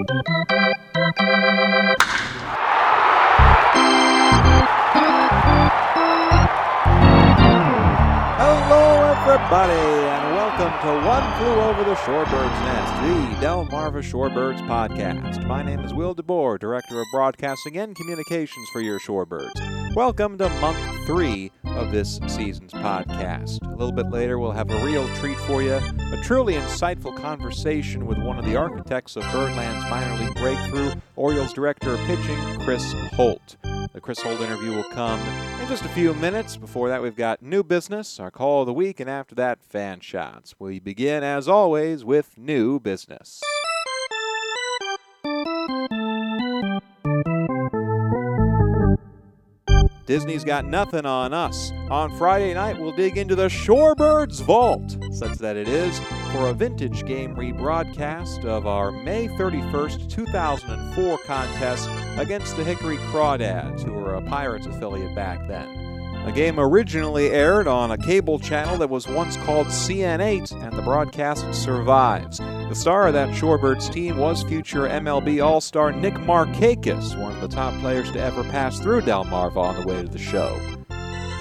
Hello, everybody, and welcome to One Flew Over the Shorebird's Nest, the Delmarva Shorebirds podcast. My name is Will DeBoer, Director of Broadcasting and Communications for your Shorebirds. Welcome to month three of this season's podcast. A little bit later, we'll have a real treat for you a truly insightful conversation with one of the architects of Birdland's minor league breakthrough, Orioles Director of Pitching, Chris Holt. The Chris Holt interview will come in just a few minutes. Before that, we've got new business, our call of the week, and after that, fan shots. We begin, as always, with new business. Disney's got nothing on us. On Friday night, we'll dig into the Shorebirds Vault, such that it is, for a vintage game rebroadcast of our May 31st, 2004 contest against the Hickory Crawdads, who were a Pirates affiliate back then. The game originally aired on a cable channel that was once called CN8, and the broadcast survives. The star of that Shorebirds team was future MLB All Star Nick Markakis, one of the top players to ever pass through Delmarva on the way to the show.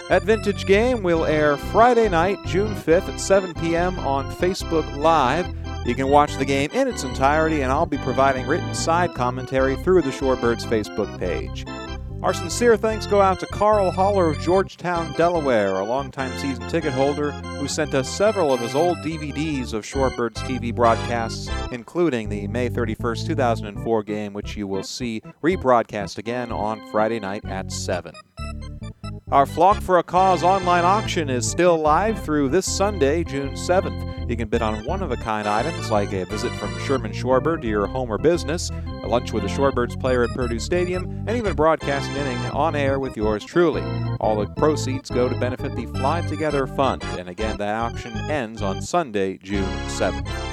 That vintage game will air Friday night, June 5th at 7 p.m. on Facebook Live. You can watch the game in its entirety, and I'll be providing written side commentary through the Shorebirds Facebook page. Our sincere thanks go out to Carl Holler of Georgetown, Delaware, a longtime season ticket holder who sent us several of his old DVDs of Shorebirds TV broadcasts, including the May 31st, 2004 game, which you will see rebroadcast again on Friday night at 7. Our Flock for a Cause online auction is still live through this Sunday, June 7th. You can bid on one of a kind items like a visit from Sherman Shorebird to your home or business, a lunch with a Shorebirds player at Perdue Stadium, and even broadcast an inning on air with yours truly. All the proceeds go to benefit the Fly Together Fund, and again, that auction ends on Sunday, June 7th.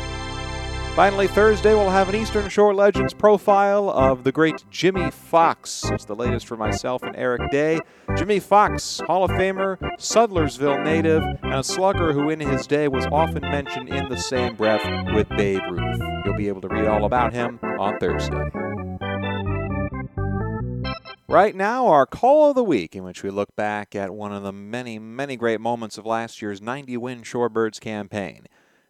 Finally, Thursday we'll have an Eastern Shore Legends profile of the great Jimmie Foxx. It's the latest for myself and Eric Day. Jimmie Foxx, Hall of Famer, Sudlersville native, and a slugger who in his day was often mentioned in the same breath with Babe Ruth. You'll be able to read all about him on Thursday. Right now, our call of the week, in which we look back at one of the many, many great moments of last year's 90 win Shorebirds campaign.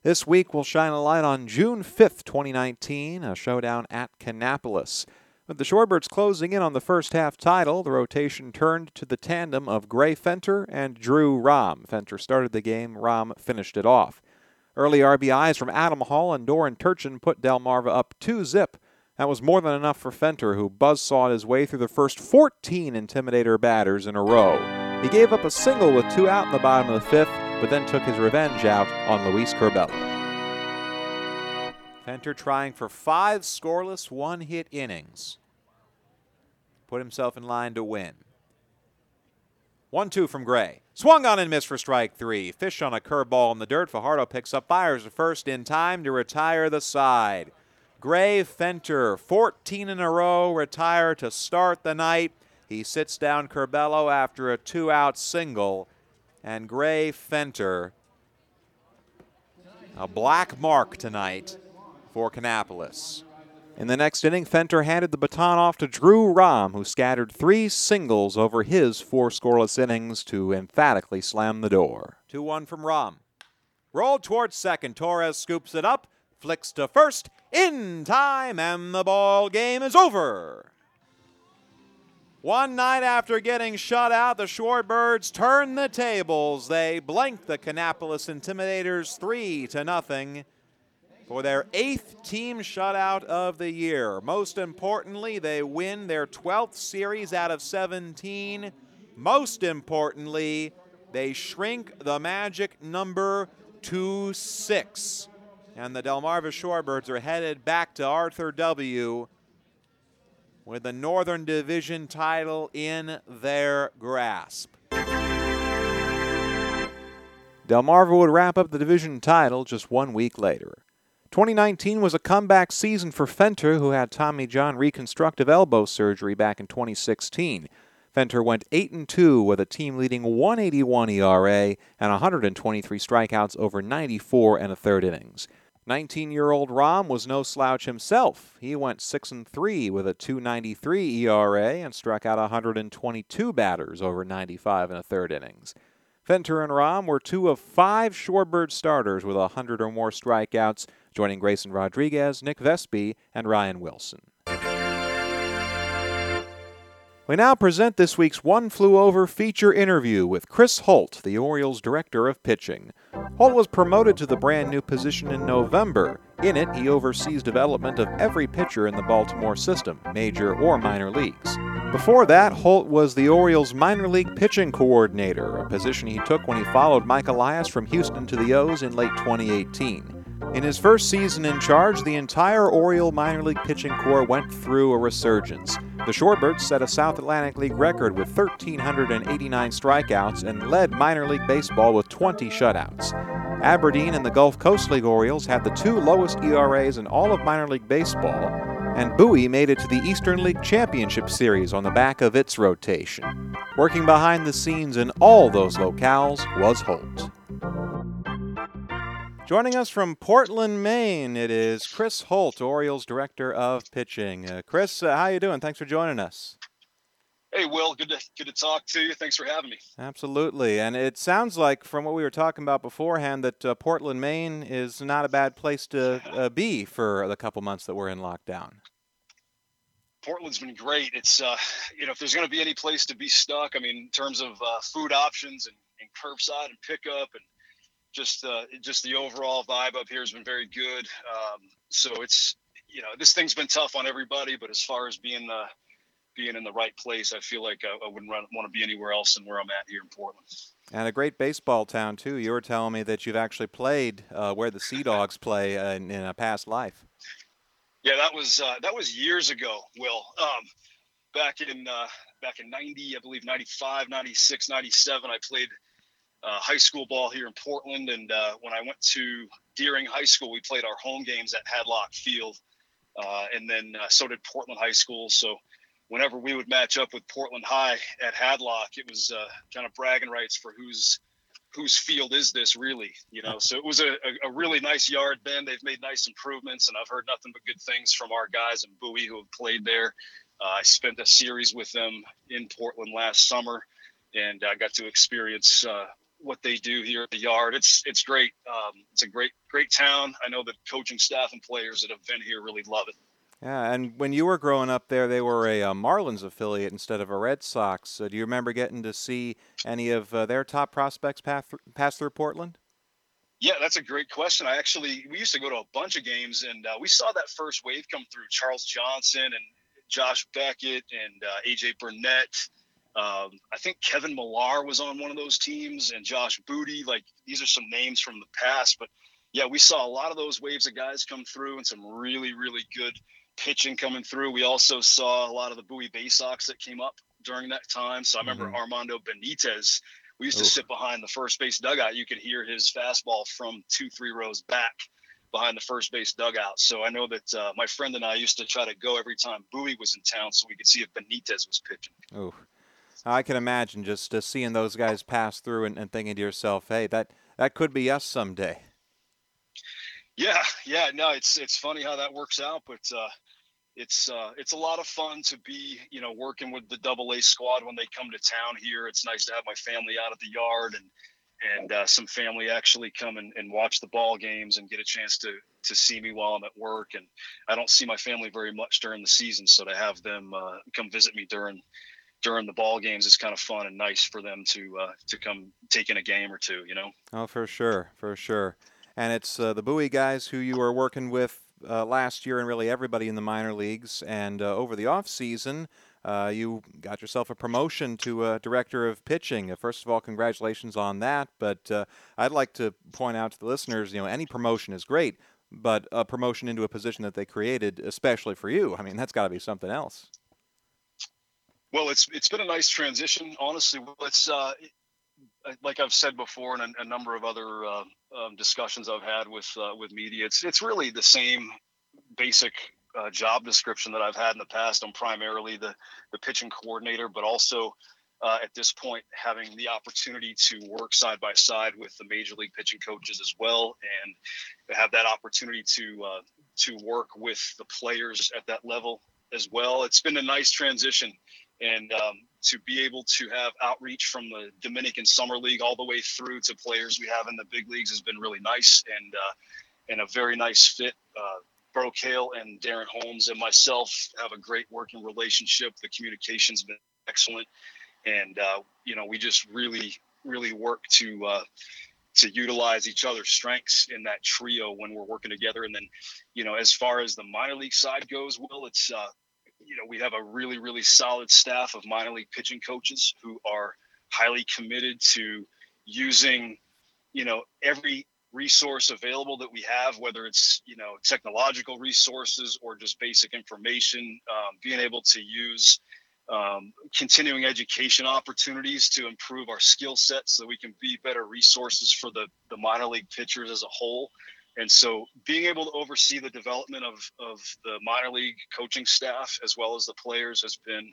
This week will shine a light on June 5th, 2019, a showdown at Kannapolis. With the Shorebirds closing in on the first half title, the rotation turned to the tandem of Gray Fenter and Drew Rom. Fenter started the game, Rom finished it off. Early RBIs from Adam Hall and Doran Turchin put Delmarva up 2 zip. That was more than enough for Fenter, who buzzsawed his way through the first 14 Intimidator batters in a row. He gave up a single with two out in the bottom of the fifth, but then took his revenge out on Luis Curbelo. Fenter trying for five scoreless, one hit innings. Put himself in line to win. 1 2 from Gray. Swung on and missed for strike three. Fish on a curveball in the dirt. Fajardo picks up, fires to first in time to retire the side. Gray Fenter, 14 in a row, retire to start the night. He sits down Curbelo after a two out single and Gray Fenter. A black mark tonight for Kannapolis. In the next inning, Fenter handed the baton off to Drew Rom, who scattered three singles over his four scoreless innings to emphatically slam the door. 2 1 from Rom. Rolled towards second. Torres scoops it up, flicks to first, in time, and the ball game is over. One night after getting shut out, the Shorebirds turn the tables. They blank the Kannapolis Intimidators 3 to nothing for their eighth team shutout of the year. Most importantly, they win their 12th series out of 17. Most importantly, they shrink the magic number to six. And the Delmarva Shorebirds are headed back to Arthur W with the Northern Division title in their grasp. Delmarva would wrap up the division title just one week later. 2019 was a comeback season for Fenter, who had Tommy John reconstructive elbow surgery back in 2016. Fenter went 8 and 2 with a team leading 181 ERA and 123 strikeouts over 94 and a third innings. 19-year-old Rom was no slouch himself. He went 6 and 3 with a 2.93 ERA and struck out 122 batters over 95 and a third innings. Fenter and Rom were two of five Shorebird starters with 100 or more strikeouts, joining Grayson Rodriguez, Nick Vespi, and Ryan Wilson. We now present this week's One Flew Over feature interview with Chris Holt, the Orioles director of pitching. Holt was promoted to the brand new position in November. In it, he oversees development of every pitcher in the Baltimore system, major or minor leagues. Before that, Holt was the Orioles minor league pitching coordinator, a position he took when he followed Mike Elias from Houston to the O's in late 2018. In his first season in charge, the entire Oriole minor league pitching corps went through a resurgence. The Shorebirds set a South Atlantic League record with 1,389 strikeouts and led minor league baseball with 20 shutouts. Aberdeen and the Gulf Coast League Orioles had the two lowest ERAs in all of minor league baseball, and Bowie made it to the Eastern League Championship Series on the back of its rotation. Working behind the scenes in all those locales was Holt. Joining us from Portland, Maine, it is Chris Holt, Orioles Director of Pitching. Uh, Chris, uh, how you doing? Thanks for joining us. Hey, Will, good to good to talk to you. Thanks for having me. Absolutely, and it sounds like from what we were talking about beforehand that uh, Portland, Maine, is not a bad place to uh, be for the couple months that we're in lockdown. Portland's been great. It's uh, you know if there's going to be any place to be stuck, I mean, in terms of uh, food options and, and curbside and pickup and just uh, just the overall vibe up here has been very good. Um, so it's you know this thing's been tough on everybody, but as far as being the being in the right place, I feel like I, I wouldn't want to be anywhere else than where I'm at here in Portland. And a great baseball town too. You were telling me that you've actually played uh, where the Sea Dogs play uh, in, in, a past life. Yeah, that was uh, that was years ago. Will um, back in uh, back in '90, I believe '95, '96, '97, I played uh, high school ball here in Portland. And uh, when I went to Deering High School, we played our home games at Hadlock Field. Uh, and then uh, so did Portland High School. So whenever we would match up with Portland High at Hadlock, it was uh, kind of bragging rights for whose whose field is this really you know so it was a, a, really nice yard then they've made nice improvements and i've heard nothing but good things from our guys in bowie who have played there uh, i spent a series with them in portland last summer and i got to experience uh, what they do here at the yard. It's it's great. Um, it's a great great town. I know the coaching staff and players that have been here really love it. Yeah, and when you were growing up there, they were a uh, Marlins affiliate instead of a Red Sox. Uh, do you remember getting to see any of uh, their top prospects pass, pass through Portland? Yeah, that's a great question. I actually we used to go to a bunch of games, and uh, we saw that first wave come through. Charles Johnson and Josh Beckett and uh, AJ Burnett um, I think Kevin Millar was on one of those teams and Josh Booty. Like these are some names from the past, but yeah, we saw a lot of those waves of guys come through and some really, really good pitching coming through. We also saw a lot of the Bowie Bay Sox that came up during that time. So I remember mm-hmm. Armando Benitez. We used to sit behind the first base dugout. You could hear his fastball from two, three rows back behind the first base dugout. So I know that uh, my friend and I used to try to go every time Bowie was in town so we could see if Benitez was pitching. Oh, I can imagine just uh, seeing those guys pass through and, and thinking to yourself, "Hey, that that could be us someday." Yeah, yeah, no, it's it's funny how that works out, but uh, it's uh, it's a lot of fun to be you know working with the Double A squad when they come to town here. It's nice to have my family out at the yard and and uh, some family actually come and, and watch the ball games and get a chance to to see me while I'm at work. And I don't see my family very much during the season, so to have them uh, come visit me during during the ball games is kind of fun and nice for them to uh, to come take in a game or two. You know. Oh, for sure, for sure. And it's uh, the Bowie guys who you were working with uh, last year, and really everybody in the minor leagues. And uh, over the off season, uh, you got yourself a promotion to director of pitching. Uh, first of all, congratulations on that. But I'd like to point out to the listeners, you know, any promotion is great, but a promotion into a position that they created, especially for you, I mean, that's got to be something else. Well, it's it's been a nice transition, honestly. It's uh, like I've said before and a, a number of other uh, um, discussions I've had with uh, with media. It's it's really the same basic uh, job description that I've had in the past. I'm primarily the the pitching coordinator, but also uh, at this point, having the opportunity to work side by side with the major league pitching coaches as well, and have that opportunity to uh, to work with the players at that level as well. It's been a nice transition, and um, to be able to have outreach from the Dominican Summer League all the way through to players we have in the big leagues has been really nice and uh, and a very nice fit. Uh, Brocail and Darren Holmes and myself have a great working relationship. The communication's been excellent, and uh, you know we just really really work to uh, to utilize each other's strengths in that trio when we're working together. And then, you know, as far as the minor league side goes, Will, it's uh, you know we have a really really solid staff of minor league pitching coaches who are highly committed to using you know every resource available that we have, whether it's you know technological resources or just basic information, um, being able to use um, continuing education opportunities to improve our skill sets so we can be better resources for the, the minor league pitchers as a whole. And so being able to oversee the development of, of the minor league coaching staff as well as the players has been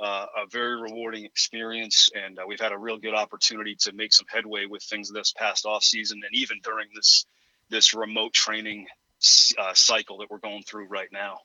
uh, a very rewarding experience, and uh, we've had a real good opportunity to make some headway with things this past off season, and even during this this remote training uh, cycle that we're going through right now.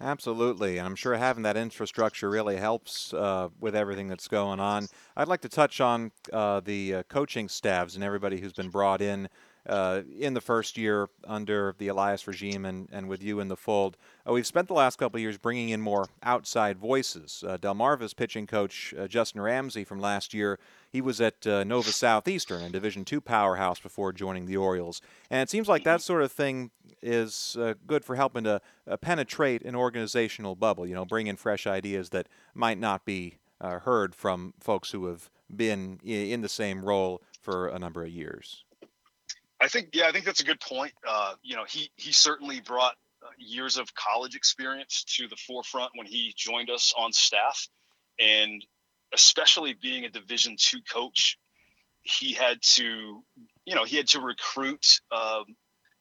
Absolutely, and I'm sure having that infrastructure really helps uh, with everything that's going on. I'd like to touch on uh, the uh, coaching staffs and everybody who's been brought in uh, in the first year under the Elias regime and, and with you in the fold. Uh, we've spent the last couple of years bringing in more outside voices. Uh, Delmarva's pitching coach, uh, Justin Ramsey, from last year, he was at uh, Nova Southeastern, a Division II powerhouse, before joining the Orioles. And it seems like that sort of thing is uh, good for helping to penetrate an organizational bubble, you know, bring in fresh ideas that might not be heard from folks who have been in the same role for a number of years. I think yeah, I think that's a good point. Uh, you know, he he certainly brought uh, years of college experience to the forefront when he joined us on staff, and especially being a Division two coach, he had to you know he had to recruit um,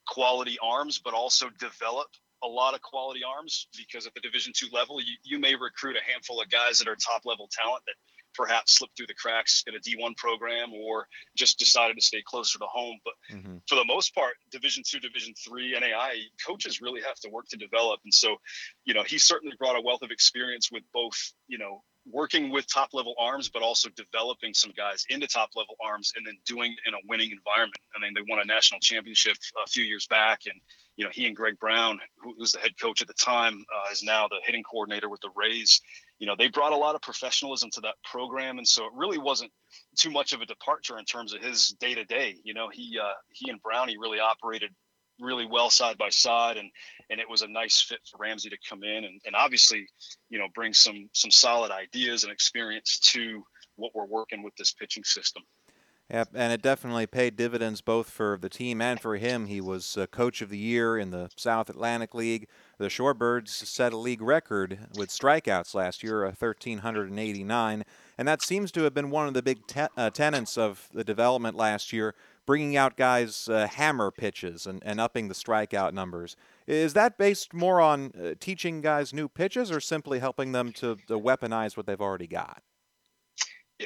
quality arms, but also develop a lot of quality arms because at the Division two level, you, you may recruit a handful of guys that are top level talent that perhaps slipped through the cracks in a D1 program or just decided to stay closer to home. But mm-hmm. for the most part, Division two, Division three, NAI coaches really have to work to develop. And so, you know, he certainly brought a wealth of experience with both, you know, working with top level arms, but also developing some guys into top level arms and then doing it in a winning environment. I mean, they won a national championship a few years back, and you know, he and Greg Brown, who was the head coach at the time, uh, is now the hitting coordinator with the Rays you know they brought a lot of professionalism to that program and so it really wasn't too much of a departure in terms of his day to day you know he uh, he and brownie really operated really well side by side and and it was a nice fit for ramsey to come in and, and obviously you know bring some some solid ideas and experience to what we're working with this pitching system Yep, and it definitely paid dividends both for the team and for him. He was uh, coach of the year in the South Atlantic League. The Shorebirds set a league record with strikeouts last year, 1,389, and that seems to have been one of the big te- uh, tenets of the development last year, bringing out guys' uh, hammer pitches and, and upping the strikeout numbers. Is that based more on uh, teaching guys new pitches or simply helping them to, to weaponize what they've already got?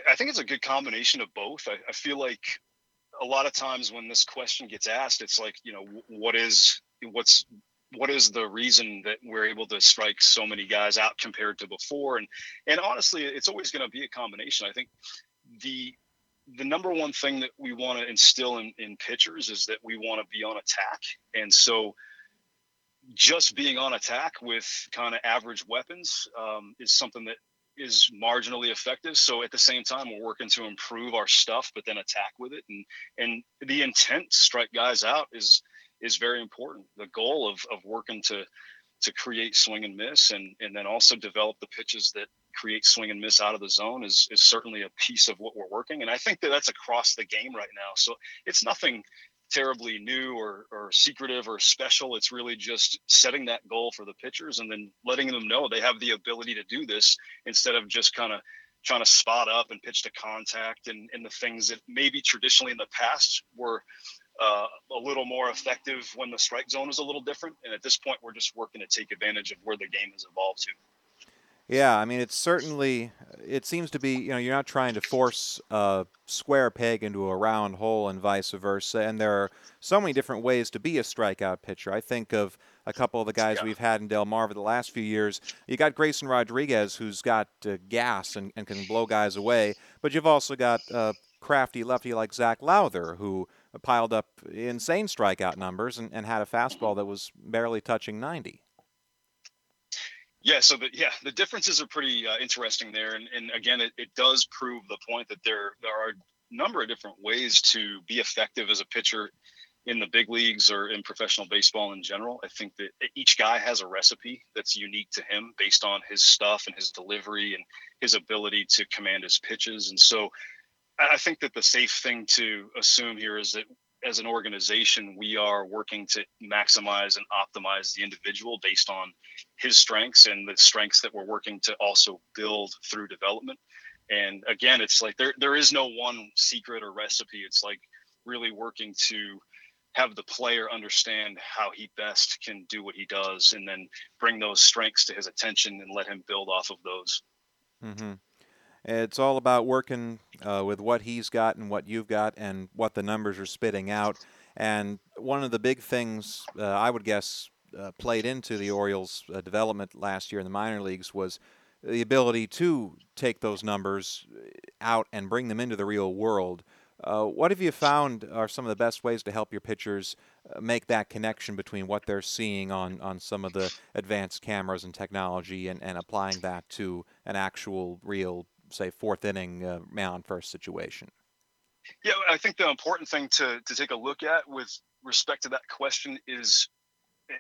I think it's a good combination of both. I, I, feel like a lot of times when this question gets asked, it's like, you know, what is what's what is the reason that we're able to strike so many guys out compared to before? And and honestly, it's always going to be a combination. I think the the number one thing that we want to instill in, in pitchers is that we want to be on attack. And so just being on attack with kind of average weapons um, is something that is marginally effective. So at the same time, we're working to improve our stuff, but then attack with it. And and the intent to strike guys out is is very important. The goal of of working to to create swing and miss, and and then also develop the pitches that create swing and miss out of the zone is is certainly a piece of what we're working. And I think that that's across the game right now. So it's nothing terribly new or, or secretive or special. It's really just setting that goal for the pitchers and then letting them know they have the ability to do this instead of just kind of trying to spot up and pitch to contact and, and the things that maybe traditionally in the past were uh, a little more effective when the strike zone was a little different. And at this point, we're just working to take advantage of where the game has evolved to. Yeah, I mean, it's certainly, it seems to be, you know, you're not trying to force a square peg into a round hole and vice versa. And there are so many different ways to be a strikeout pitcher. I think of a couple of the guys yeah. we've had in Delmarva the last few years. You got Grayson Rodriguez, who's got uh, gas and, and can blow guys away. But you've also got uh, crafty lefty like Zach Lowther, who piled up insane strikeout numbers and, and had a fastball that was barely touching 90. Yeah, so the yeah the differences are pretty uh, interesting there, and, and again, it, it does prove the point that there there are a number of different ways to be effective as a pitcher in the big leagues or in professional baseball in general. I think that each guy has a recipe that's unique to him based on his stuff and his delivery and his ability to command his pitches. And so I think that the safe thing to assume here is that as an organization, we are working to maximize and optimize the individual based on his strengths and the strengths that we're working to also build through development. And again, it's like there there is no one secret or recipe. It's like really working to have the player understand how he best can do what he does and then bring those strengths to his attention and let him build off of those. Mm-hmm. It's all about working uh, with what he's got and what you've got and what the numbers are spitting out. And one of the big things uh, I would guess uh, played into the Orioles' uh, development last year in the minor leagues was the ability to take those numbers uh, out and bring them into the real world. Uh, what have you found are some of the best ways to help your pitchers make that connection between what they're seeing on, on some of the advanced cameras and technology and, and applying that to an actual real say fourth inning uh, man first situation? Yeah, I think the important thing to to take a look at with respect to that question is,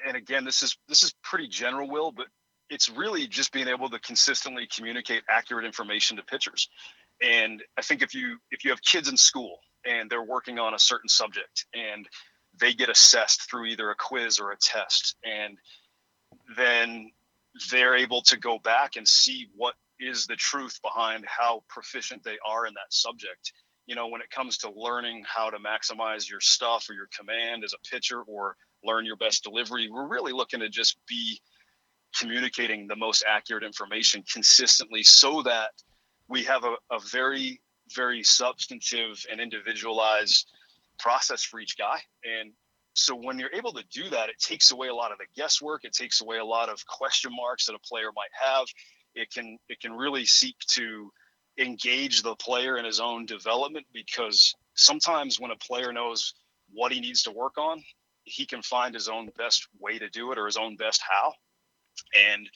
and again, this is this is pretty general, Will, but it's really just being able to consistently communicate accurate information to pitchers. And I think if you if you have kids in school and they're working on a certain subject and they get assessed through either a quiz or a test and then they're able to go back and see what is the truth behind how proficient they are in that subject. You know, when it comes to learning how to maximize your stuff or your command as a pitcher or learn your best delivery, we're really looking to just be communicating the most accurate information consistently so that we have a, a very, very substantive and individualized process for each guy. And so when you're able to do that, it takes away a lot of the guesswork. It takes away a lot of question marks that a player might have it can it can really seek to engage the player in his own development because sometimes when a player knows what he needs to work on he can find his own best way to do it or his own best how. And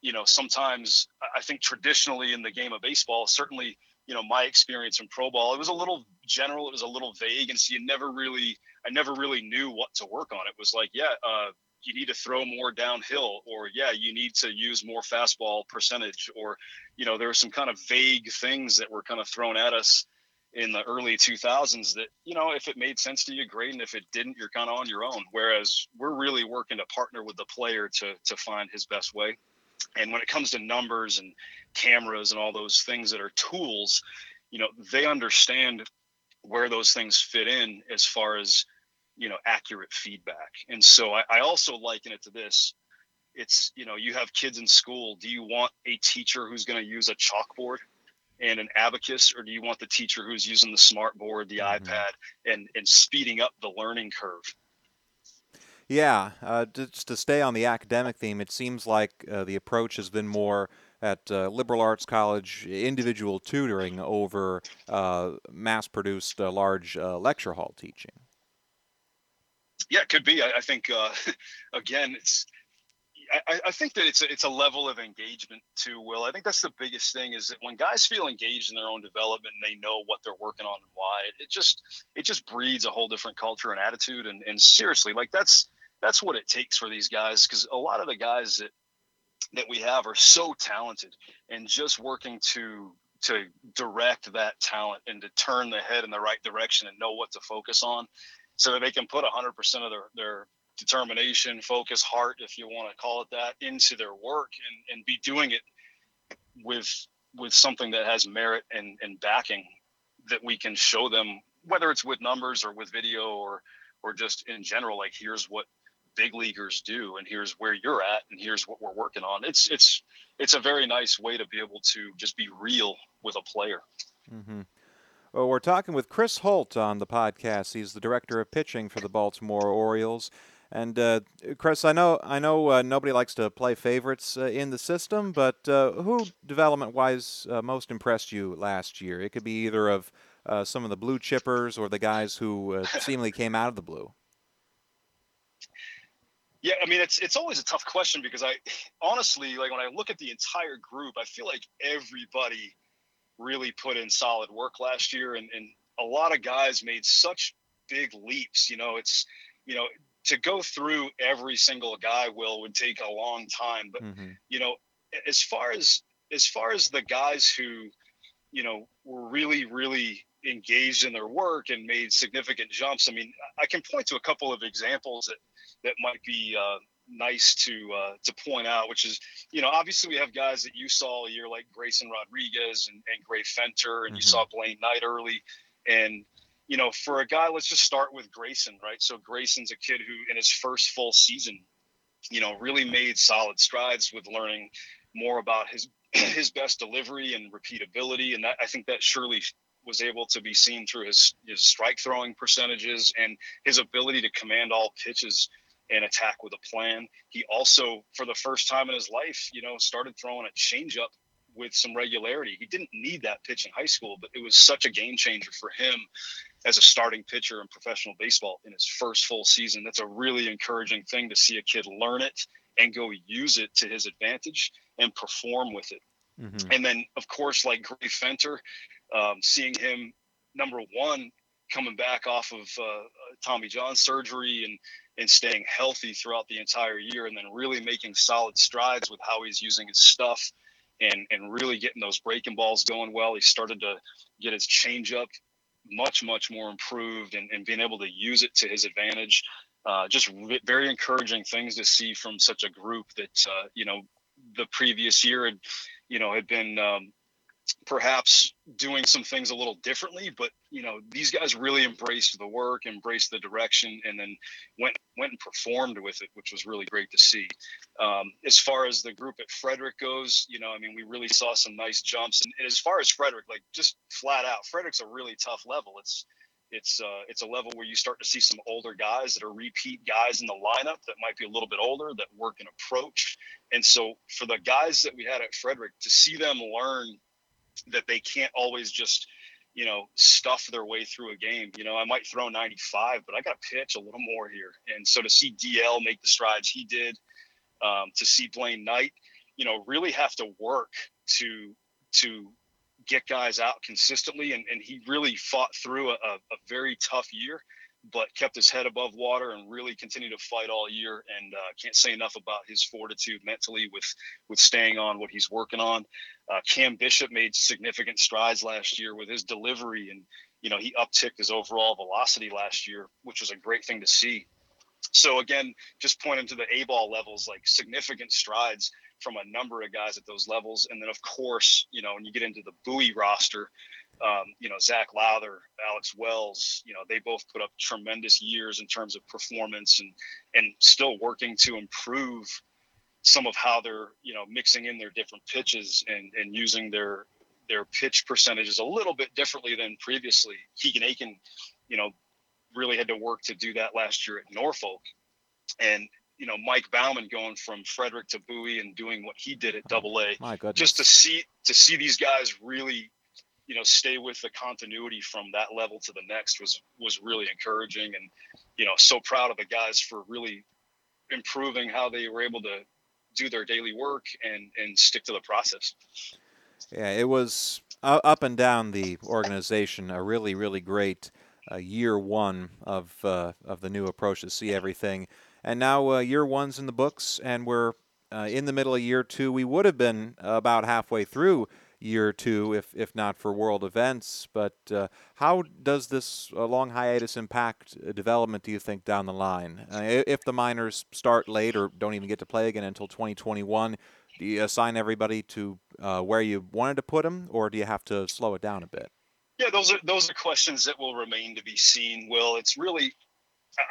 you know sometimes i think traditionally in the game of baseball certainly you know my experience in pro ball it was a little general it was a little vague and so you never really i never really knew what to work on. It was like yeah uh, you need to throw more downhill or yeah you need to use more fastball percentage or you know there are some kind of vague things that were kind of thrown at us in the early 2000s that you know if it made sense to you great. And if it didn't you're kind of on your own. Whereas we're really working to partner with the player to to find his best way. And when it comes to numbers and cameras and all those things that are tools you know they understand where those things fit in as far as you know accurate feedback. And so I, I, also liken it to this. It's you know you have kids in school. Do you want a teacher who's going to use a chalkboard and an abacus or do you want the teacher who's using the smart board the mm-hmm. ipad and and speeding up the learning curve? Yeah uh, just to stay on the academic theme it seems like uh, the approach has been more at uh, liberal arts college individual tutoring over uh, mass produced uh, large uh, lecture hall teaching yeah, it could be. I, I think uh, again, it's. I, I, think that it's a, it's a level of engagement too, Will. I think that's the biggest thing is that when guys feel engaged in their own development and they know what they're working on and why, it just it just breeds a whole different culture and attitude. And, and seriously, like that's that's what it takes for these guys because a lot of the guys that that we have are so talented and just working to to direct that talent and to turn the head in the right direction and know what to focus on so that they can put 100% of their, their determination, focus, heart, if you want to call it that, into their work and, and be doing it with with something that has merit and, and backing that we can show them, whether it's with numbers or with video or or just in general, like here's what big leaguers do and here's where you're at and here's what we're working on. It's it's it's a very nice way to be able to just be real with a player. Mm-hmm. Well, we're talking with Chris Holt on the podcast. He's the director of pitching for the Baltimore Orioles. And uh, Chris, I know I know uh, nobody likes to play favorites uh, in the system, but uh, who development-wise uh, most impressed you last year? It could be either of uh, some of the blue chippers or the guys who seemingly came out of the blue. Yeah, I mean it's it's always a tough question because I honestly like when I look at the entire group, I feel like everybody really put in solid work last year, and, and a lot of guys made such big leaps. You know, it's you know to go through every single guy will would take a long time but mm-hmm. you know as far as as far as the guys who you know were really really engaged in their work and made significant jumps i mean i can point to a couple of examples that that might be uh, nice to uh, to point out which is you know obviously we have guys that you saw a year like grayson rodriguez and, and gray fenter and mm-hmm. you saw blaine knight early and you know, for a guy, let's just start with Grayson, right? So Grayson's a kid who, in his first full season, you know, really made solid strides with learning more about his his best delivery and repeatability, and that I think that surely was able to be seen through his his strike throwing percentages and his ability to command all pitches and attack with a plan. He also, for the first time in his life, you know, started throwing a changeup with some regularity. He didn't need that pitch in high school, but it was such a game changer for him as a starting pitcher in professional baseball in his first full season. That's a really encouraging thing to see a kid learn it and go use it to his advantage and perform with it. Mm-hmm. And then, of course, like Gray Fenter, um, seeing him number one coming back off of uh, Tommy John surgery and and staying healthy throughout the entire year, and then really making solid strides with how he's using his stuff and and really getting those breaking balls going well. He started to get his changeup much much more improved and, and being able to use it to his advantage. Uh, just re- very encouraging things to see from such a group that uh, you know the previous year had you know had been um, perhaps doing some things a little differently but you know these guys really embraced the work embraced the direction and then went went and performed with it which was really great to see. Um, as far as the group at frederick goes you know i mean we really saw some nice jumps. And, and as far as frederick like just flat out frederick's a really tough level. It's it's uh, it's a level where you start to see some older guys that are repeat guys in the lineup that might be a little bit older that work an approach. And so for the guys that we had at frederick to see them learn that they can't always just you know stuff their way through a game. You know i might throw 95 but i got to pitch a little more here. And so to see dl make the strides he did um, to see blaine knight you know really have to work to to get guys out consistently. And, and he really fought through a, a very tough year but kept his head above water and really continued to fight all year. And uh, can't say enough about his fortitude mentally with with staying on what he's working on. Uh, Cam Bishop made significant strides last year with his delivery, and you know he upticked his overall velocity last year, which was a great thing to see. So again, just pointing to the A ball levels, like significant strides from a number of guys at those levels, and then of course, you know, when you get into the Bowie roster, um, you know, Zach Lowther, Alex Wells, you know, they both put up tremendous years in terms of performance and and still working to improve some of how they're, you know, mixing in their different pitches and and using their their pitch percentages a little bit differently than previously. Keegan Akin, you know, really had to work to do that last year at Norfolk. And you know Mike Baumann going from Frederick to Bowie and doing what he did at Double A. Just to see to see these guys really you know stay with the continuity from that level to the next was was really encouraging. And you know so proud of the guys for really improving how they were able to do their daily work and and stick to the process. Yeah it was up and down the organization a really really great uh, year one of uh, of the new approach to see everything. And now uh, year one's in the books and we're uh, in the middle of year two. We would have been about halfway through year or two, if if not for world events. But uh, how does this uh, long hiatus impact uh, development? Do you think down the line, uh, if the minors start late or don't even get to play again until 2021? Do you assign everybody to uh, where you wanted to put them, or do you have to slow it down a bit? Yeah, those are those are questions that will remain to be seen. Will it's really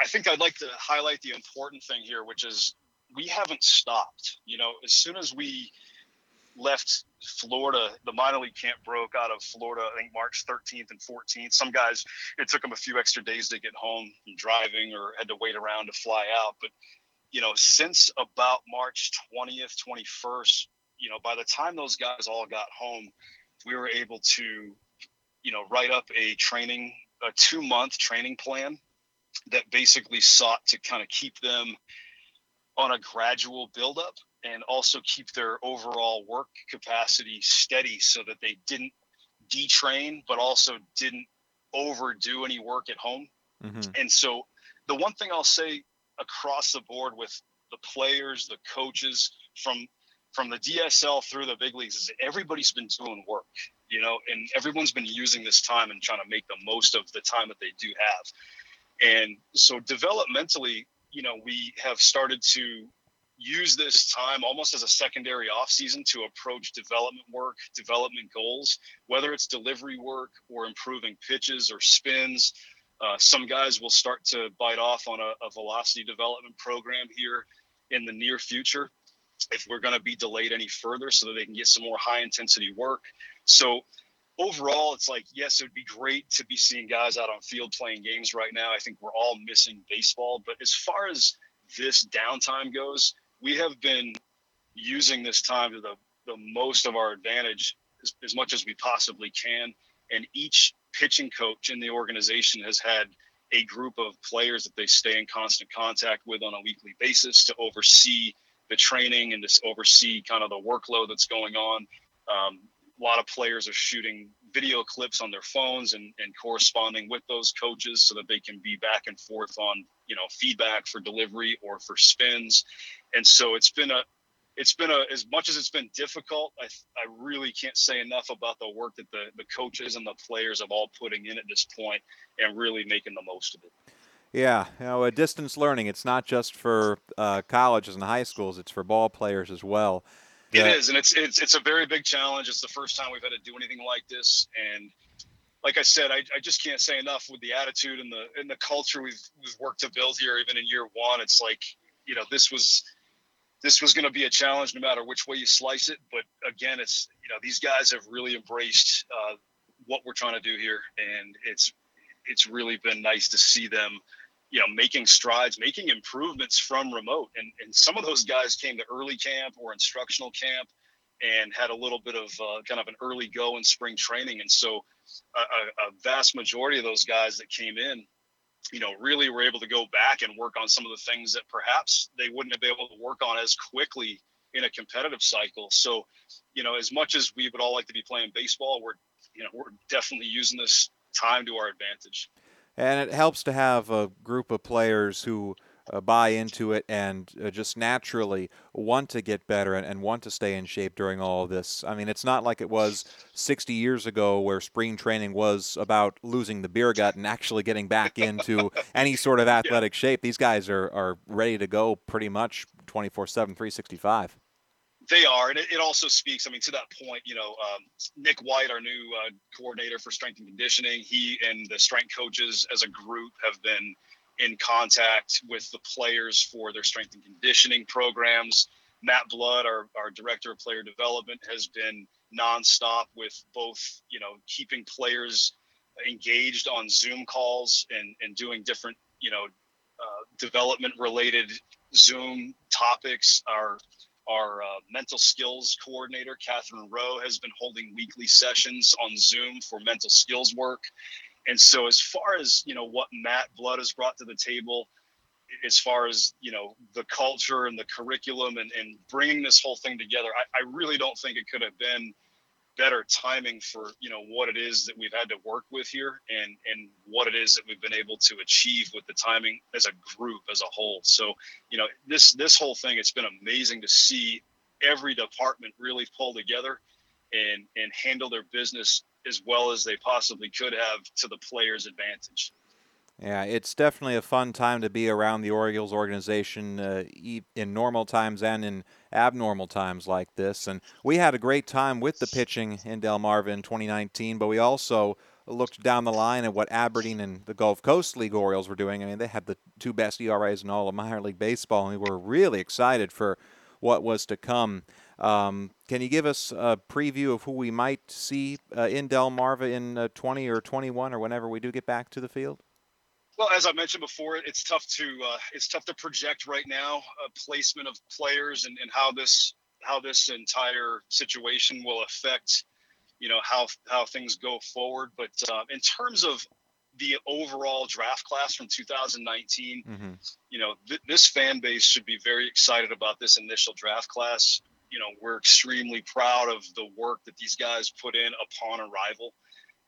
I think I'd like to highlight the important thing here, which is we haven't stopped. You know, as soon as we left Florida. The minor league camp broke out of Florida, I think March 13th and 14th. Some guys, it took them a few extra days to get home from driving or had to wait around to fly out. But, you know, since about March 20th, 21st, you know, by the time those guys all got home, we were able to, you know, write up a training, a two month training plan that basically sought to kind of keep them on a gradual buildup and also keep their overall work capacity steady so that they didn't detrain but also didn't overdo any work at home mm-hmm. and so the one thing i'll say across the board with the players the coaches from from the dsl through the big leagues is everybody's been doing work you know and everyone's been using this time and trying to make the most of the time that they do have and so developmentally you know we have started to use this time almost as a secondary offseason to approach development work, development goals, whether it's delivery work or improving pitches or spins. Uh, some guys will start to bite off on a, a velocity development program here in the near future if we're going to be delayed any further so that they can get some more high intensity work. So overall, it's like, yes, it would be great to be seeing guys out on field playing games right now. I think we're all missing baseball. But as far as this downtime goes, we have been using this time to the, the most of our advantage as, as much as we possibly can. And each pitching coach in the organization has had a group of players that they stay in constant contact with on a weekly basis to oversee the training and to oversee kind of the workload that's going on. Um, a lot of players are shooting video clips on their phones and, and corresponding with those coaches so that they can be back and forth on you know feedback for delivery or for spins and so it's been a it's been a as much as it's been difficult i i really can't say enough about the work that the the coaches and the players have all putting in at this point and really making the most of it yeah, you know, a distance learning. It's not just for uh, colleges and high schools; it's for ball players as well. It is, and it's it's it's a very big challenge. It's the first time we've had to do anything like this, and like I said, I, I just can't say enough with the attitude and the and the culture we've we've worked to build here. Even in year one, it's like you know this was this was going to be a challenge no matter which way you slice it. But again, it's you know these guys have really embraced uh, what we're trying to do here, and it's it's really been nice to see them you know, making strides, making improvements from remote. And, and some of those guys came to early camp or instructional camp and had a little bit of uh, kind of an early go in spring training. And so a, a, vast majority of those guys that came in, you know, really were able to go back and work on some of the things that perhaps they wouldn't have been able to work on as quickly in a competitive cycle. So, you know, as much as we would all like to be playing baseball, we're, you know, we're definitely using this time to our advantage and it helps to have a group of players who uh, buy into it and uh, just naturally want to get better and, and, want to stay in shape during all of this. I mean, it's not like it was 60 years ago where spring training was about losing the beer gut and actually getting back into any sort of athletic yeah. shape. These guys are, are ready to go pretty much 24 7, 365. They are, and it, it, also speaks. I mean, to that point, you know, um, Nick White, our new uh, coordinator for strength and conditioning, he and the strength coaches as a group have been in contact with the players for their strength and conditioning programs. Matt Blood, our, our director of player development, has been nonstop with both, you know, keeping players engaged on Zoom calls and, and doing different, you know, uh, development related Zoom topics. Our our uh, mental skills coordinator, Catherine Rowe, has been holding weekly sessions on Zoom for mental skills work. And so, as far as you know, what Matt Blood has brought to the table, as far as you know, the culture and the curriculum and, and bringing this whole thing together, I, I really don't think it could have been better timing for you know what it is that we've had to work with here and and what it is that we've been able to achieve with the timing as a group as a whole. So you know this this whole thing it's been amazing to see every department really pull together and and handle their business as well as they possibly could have to the players advantage yeah, it's definitely a fun time to be around the Orioles organization uh, in normal times and in abnormal times like this. And we had a great time with the pitching in Delmarva in 2019, but we also looked down the line at what Aberdeen and the Gulf Coast League Orioles were doing. I mean, they had the two best ERAs in all of minor league baseball, and we were really excited for what was to come. Um, can you give us a preview of who we might see uh, in Delmarva in uh, 20 or 21 or whenever we do get back to the field? Well, as I mentioned before, it's tough to uh, it's tough to project right now a placement of players and, and how this how this entire situation will affect you know how how things go forward. But uh, in terms of the overall draft class from 2019, mm-hmm. you know th- this fan base should be very excited about this initial draft class. You know we're extremely proud of the work that these guys put in upon arrival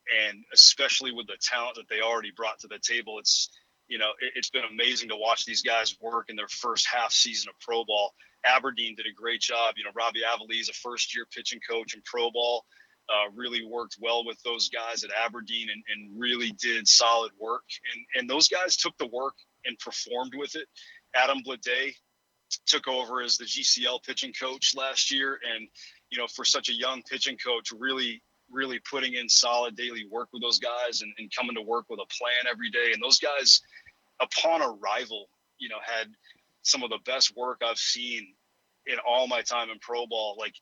and especially with the talent that they already brought to the table, it's you know it, has been amazing to watch these guys work in their first half season of pro ball. Aberdeen did a great job. You know, Robbie Aviles, a first year pitching coach in pro ball, uh, really worked well with those guys at Aberdeen and, and really did solid work. And and those guys took the work and performed with it. Adam Blade took over as the GCL pitching coach last year, and you know, for such a young pitching coach, really really putting in solid daily work with those guys and, and coming to work with a plan every day. And those guys, upon arrival, you know, had some of the best work I've seen in all my time in pro ball, like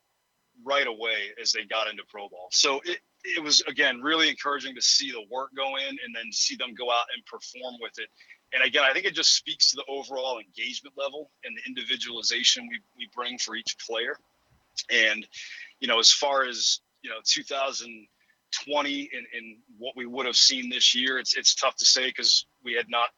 right away as they got into pro ball. So it, it was again really encouraging to see the work go in and then see them go out and perform with it. And again, I think it just speaks to the overall engagement level and the individualization we, we bring for each player. And, you know, as far as you know 2020 and, and what we would have seen this year it's it's tough to say because we had not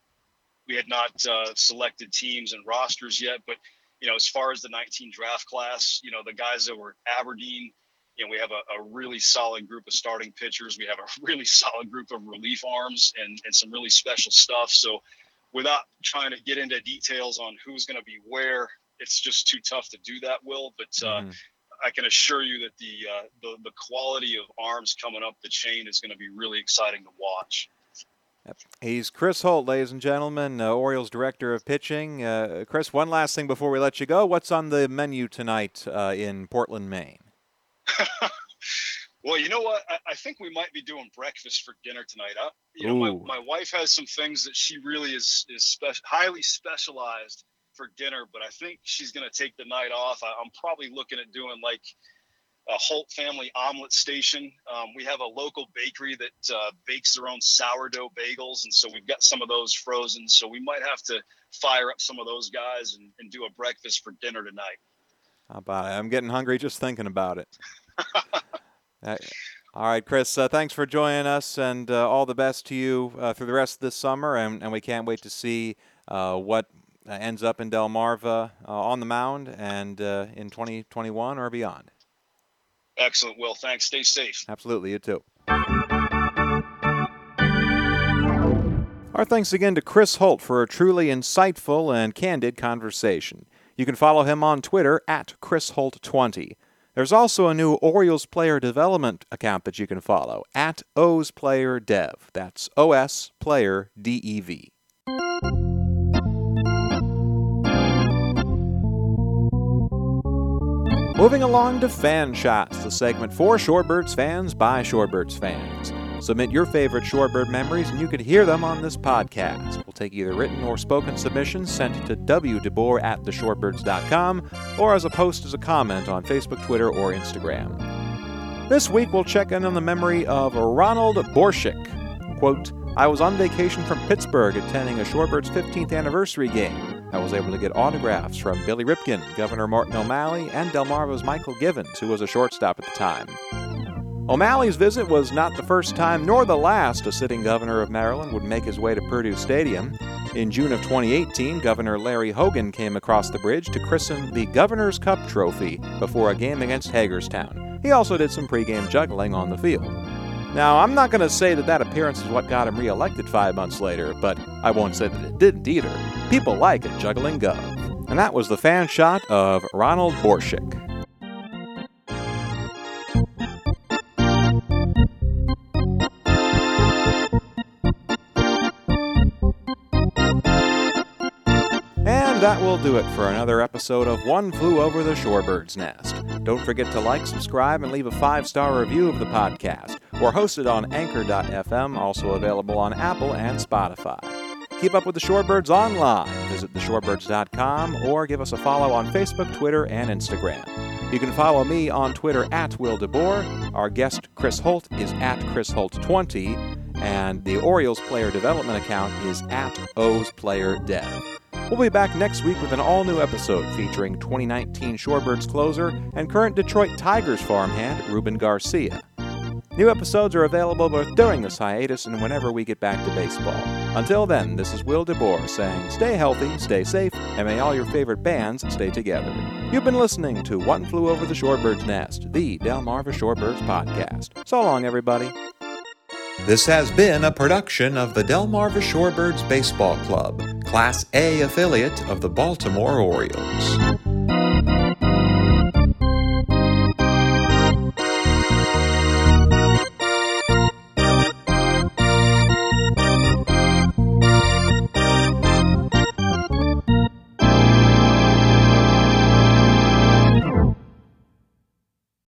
we had not uh, selected teams and rosters yet. But you know as far as the 19 draft class you know the guys that were aberdeen you know we have a, a really solid group of starting pitchers. We have a really solid group of relief arms and, and some really special stuff. So without trying to get into details on who's going to be where it's just too tough to do that will but uh, mm. I can assure you that the, uh, the the quality of arms coming up the chain is going to be really exciting to watch. Yep. He's Chris Holt, ladies and gentlemen, uh, Orioles director of pitching. Uh, Chris, one last thing before we let you go. What's on the menu tonight uh, in Portland, Maine? well, you know what? I, I, think we might be doing breakfast for dinner tonight. Uh, you know, my, my wife has some things that she really is is spe- highly specialized for dinner, but I think she's going to take the night off. I, am probably looking at doing like a Holt family omelet station. Um, we have a local bakery that uh, bakes their own sourdough bagels, and so we've got some of those frozen. So we might have to fire up some of those guys and, and do a breakfast for dinner tonight. How about it? I'm getting hungry just thinking about it. uh, all right, Chris, uh, thanks for joining us, and uh, all the best to you uh, through the rest of this summer. And, and we can't wait to see uh, what uh, ends up in Delmarva uh, on the mound and uh, in 2021 or beyond. Excellent, Will. Thanks. Stay safe. Absolutely. You too. Our thanks again to Chris Holt for a truly insightful and candid conversation. You can follow him on Twitter at Chris Holt20. There's also a new Orioles player development account that you can follow at O's Player Dev. That's O S Player D E V. Moving along to Fan Shots, the segment for Shorebirds fans by Shorebirds fans. Submit your favorite Shorebird memories and you can hear them on this podcast. We'll take either written or spoken submissions sent to wdeboer at theshorebirds.com or as a post as a comment on Facebook, Twitter, or Instagram. This week we'll check in on the memory of Ronald Borshik. Quote, I was on vacation from Pittsburgh attending a Shorebirds 15th anniversary game. I was able to get autographs from Billy Ripken, Governor Martin O'Malley, and Delmarva's Mychal Givens, who was a shortstop at the time. O'Malley's visit was not the first time nor the last a sitting governor of Maryland would make his way to Perdue Stadium. In June of 2018, Governor Larry Hogan came across the bridge to christen the Governor's Cup trophy before a game against Hagerstown. He also did some pregame juggling on the field. Now, I'm not going to say that that appearance is what got him reelected five months later, but I won't say that it didn't either. People like a juggling gov. And that was the fan shot of Ronald Borshik. That will do it for another episode of One Flew Over the Shorebird's Nest. Don't forget to like, subscribe, and leave a five star review of the podcast. We're hosted on Anchor.fm, also available on Apple and Spotify. Keep up with the Shorebirds online. Visit theshorebirds.com or give us a follow on Facebook, Twitter, and Instagram. You can follow me on Twitter at Will DeBoer. Our guest, Chris Holt, is at Chris Holt20, and the Orioles player development account is at O's Player Dev. We'll be back next week with an all new episode featuring 2019 Shorebirds closer and current Detroit Tigers farmhand Ruben Garcia. New episodes are available both during this hiatus and whenever we get back to baseball. Until then, this is Will DeBoer saying stay healthy, stay safe, and may all your favorite bands stay together. You've been listening to One Flew Over the Shorebird's Nest, the Delmarva Shorebirds podcast. So long, everybody. This has been a production of the Delmarva Shorebirds Baseball Club, Class A affiliate of the Baltimore Orioles.